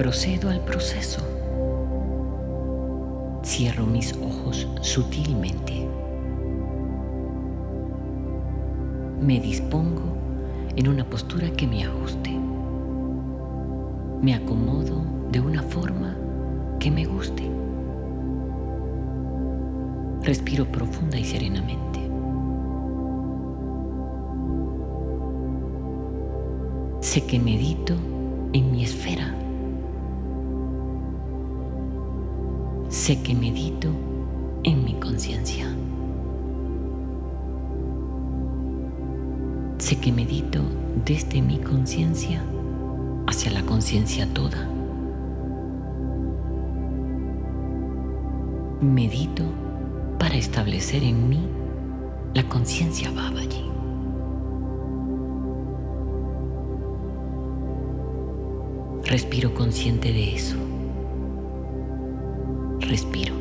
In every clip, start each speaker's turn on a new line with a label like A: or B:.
A: Procedo al proceso. Cierro mis ojos sutilmente. Me dispongo en una postura que me ajuste. Me acomodo de una forma que me guste. Respiro profunda y serenamente. Sé que medito en mi esfera. Sé que medito en mi conciencia. Sé que medito desde mi conciencia hacia la conciencia toda. Medito para establecer en mí la conciencia Babaji. Respiro consciente de eso. Respiro.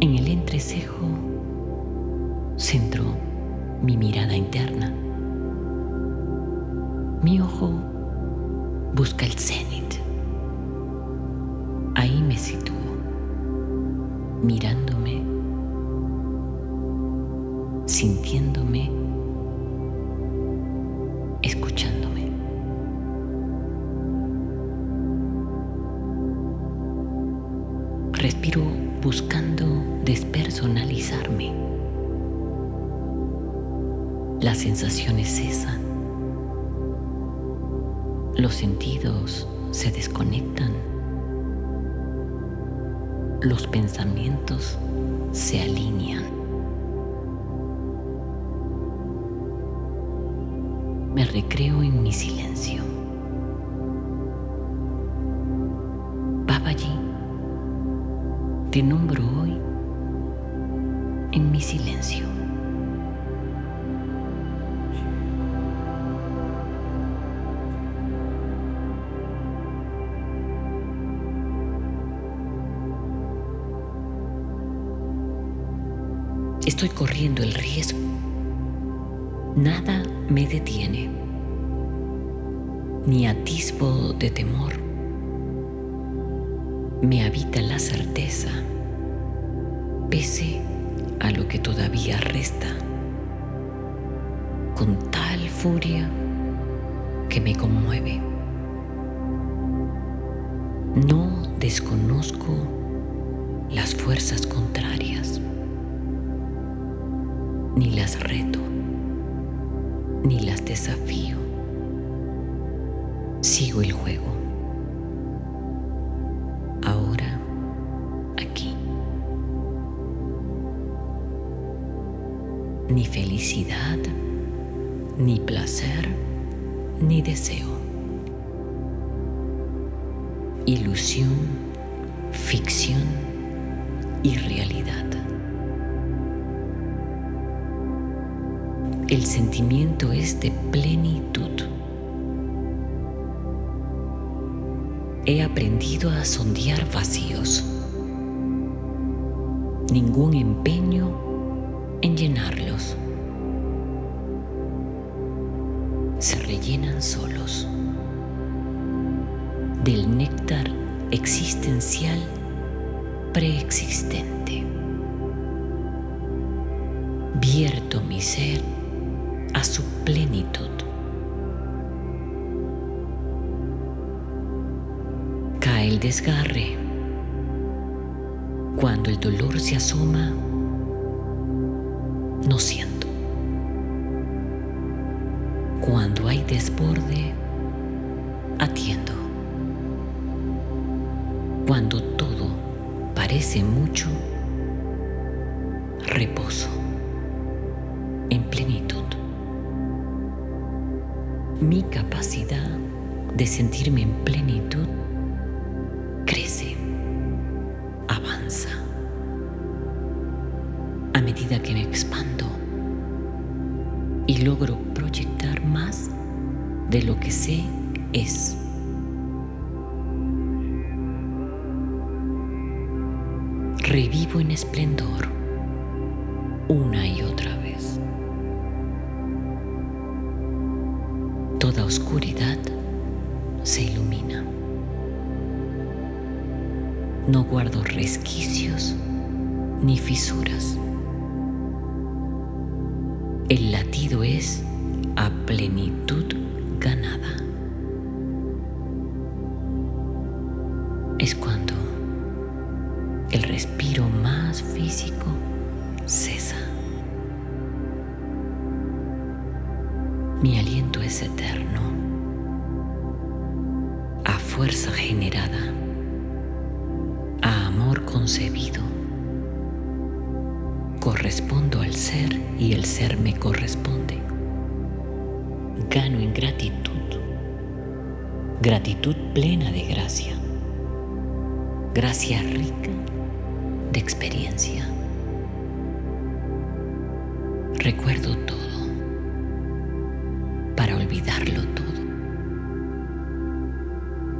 A: En el entrecejo centro mi mirada interna. Mi ojo busca el cenit. Ahí me sitúo, mirándome, sintiéndome, buscando despersonalizarme. Las sensaciones cesan. Los sentidos se desconectan. Los pensamientos se alinean. Me recreo en mi silencio. Te nombro hoy en mi silencio. Estoy corriendo el riesgo. Nada me detiene, ni atisbo de temor. Me habita la certeza, pese a lo que todavía resta, con tal furia que me conmueve. No desconozco las fuerzas contrarias ni las reto, ni las desafío. Sigo el juego. Ni felicidad, ni placer, ni deseo. Ilusión, ficción y realidad. el sentimiento es de plenitud. He aprendido a sondear vacíos. Ningún empeño en llenarlos. Se rellenan solos del néctar existencial preexistente. Vierto mi ser a su plenitud. Cae el desgarre. Cuando el dolor se asoma, no siento. Cuando hay desborde, atiendo. Cuando todo parece mucho, reposo en plenitud mi capacidad de sentirme en plenitud crece, avanza. A medida que me expando y logro de lo que sé es. Revivo en esplendor una y otra vez. toda oscuridad se ilumina. No guardo resquicios ni fisuras. El latido es a plenitud ganada. Es cuando el respiro más físico cesa. Mi aliento es eterno, a fuerza generada, a amor concebido. Correspondo al ser y el ser me corresponde. Gano en gratitud, gratitud plena de gracia, gracia rica de experiencia. Recuerdo todo para olvidarlo todo.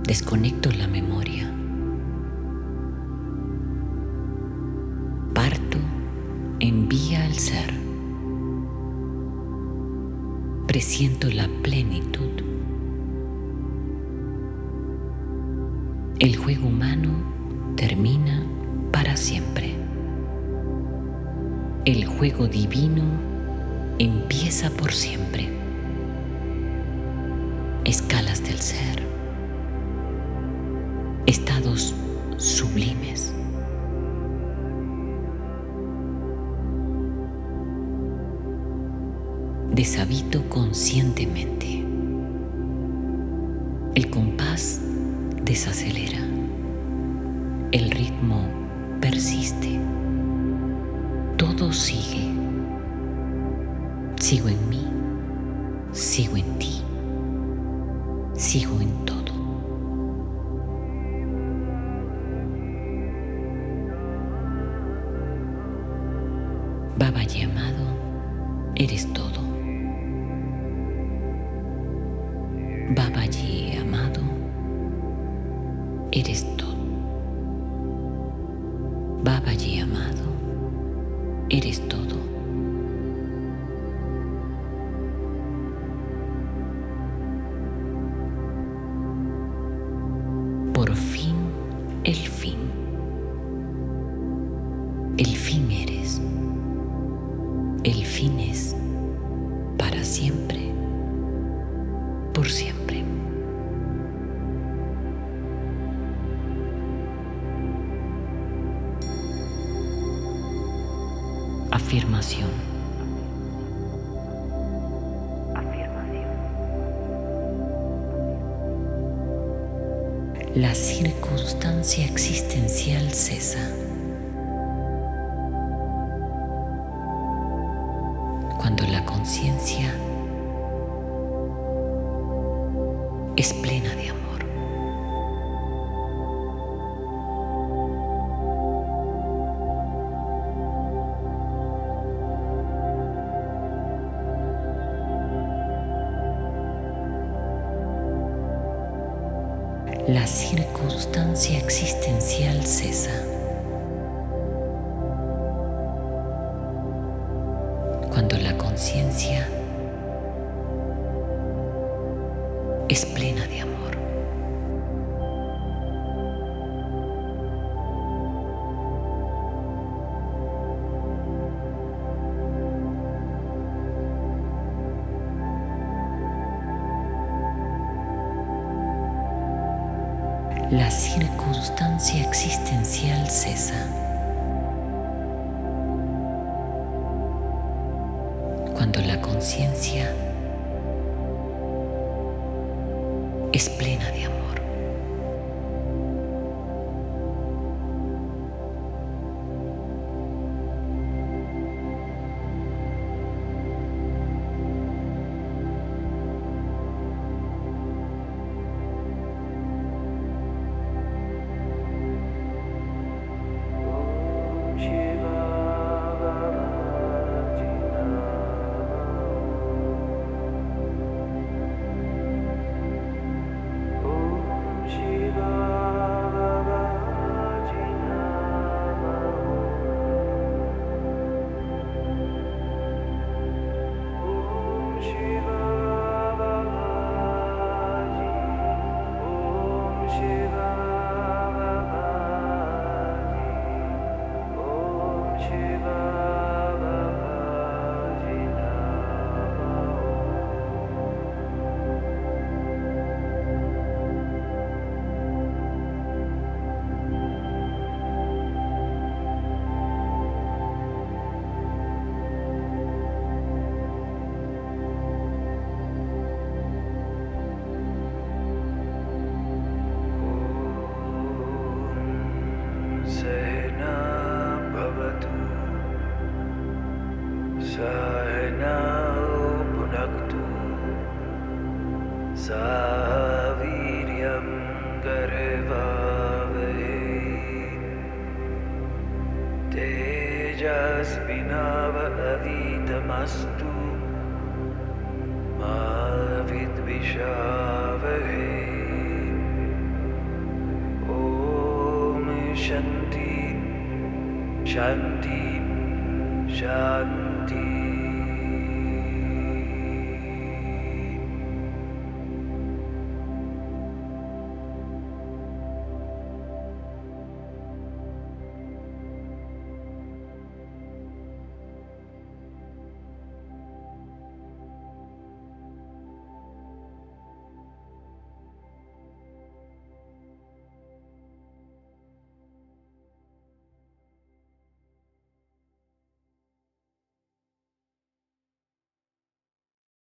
A: Desconecto la memoria. Parto, envía al ser. Presiento la plenitud. El juego humano termina para siempre. El juego divino empieza por siempre escalas del ser, estados sublimes. Deshabito conscientemente. El compás desacelera. El ritmo persiste. Todo sigue. Sigo en mí. Sigo en ti sigo en todo. Por fin el fin. El fin eres. El fin es para siempre, por siempre. Afirmación. La circunstancia existencial cesa. Cuando la conciencia es plena de amor. La circunstancia existencial cesa. Cuando la conciencia la circunstancia existencial cesa. Cuando la conciencia es plena de amor.
B: विनावदीतमस्तु मा विद्विषावहे ॐ शन्ति शान्ति शान्ति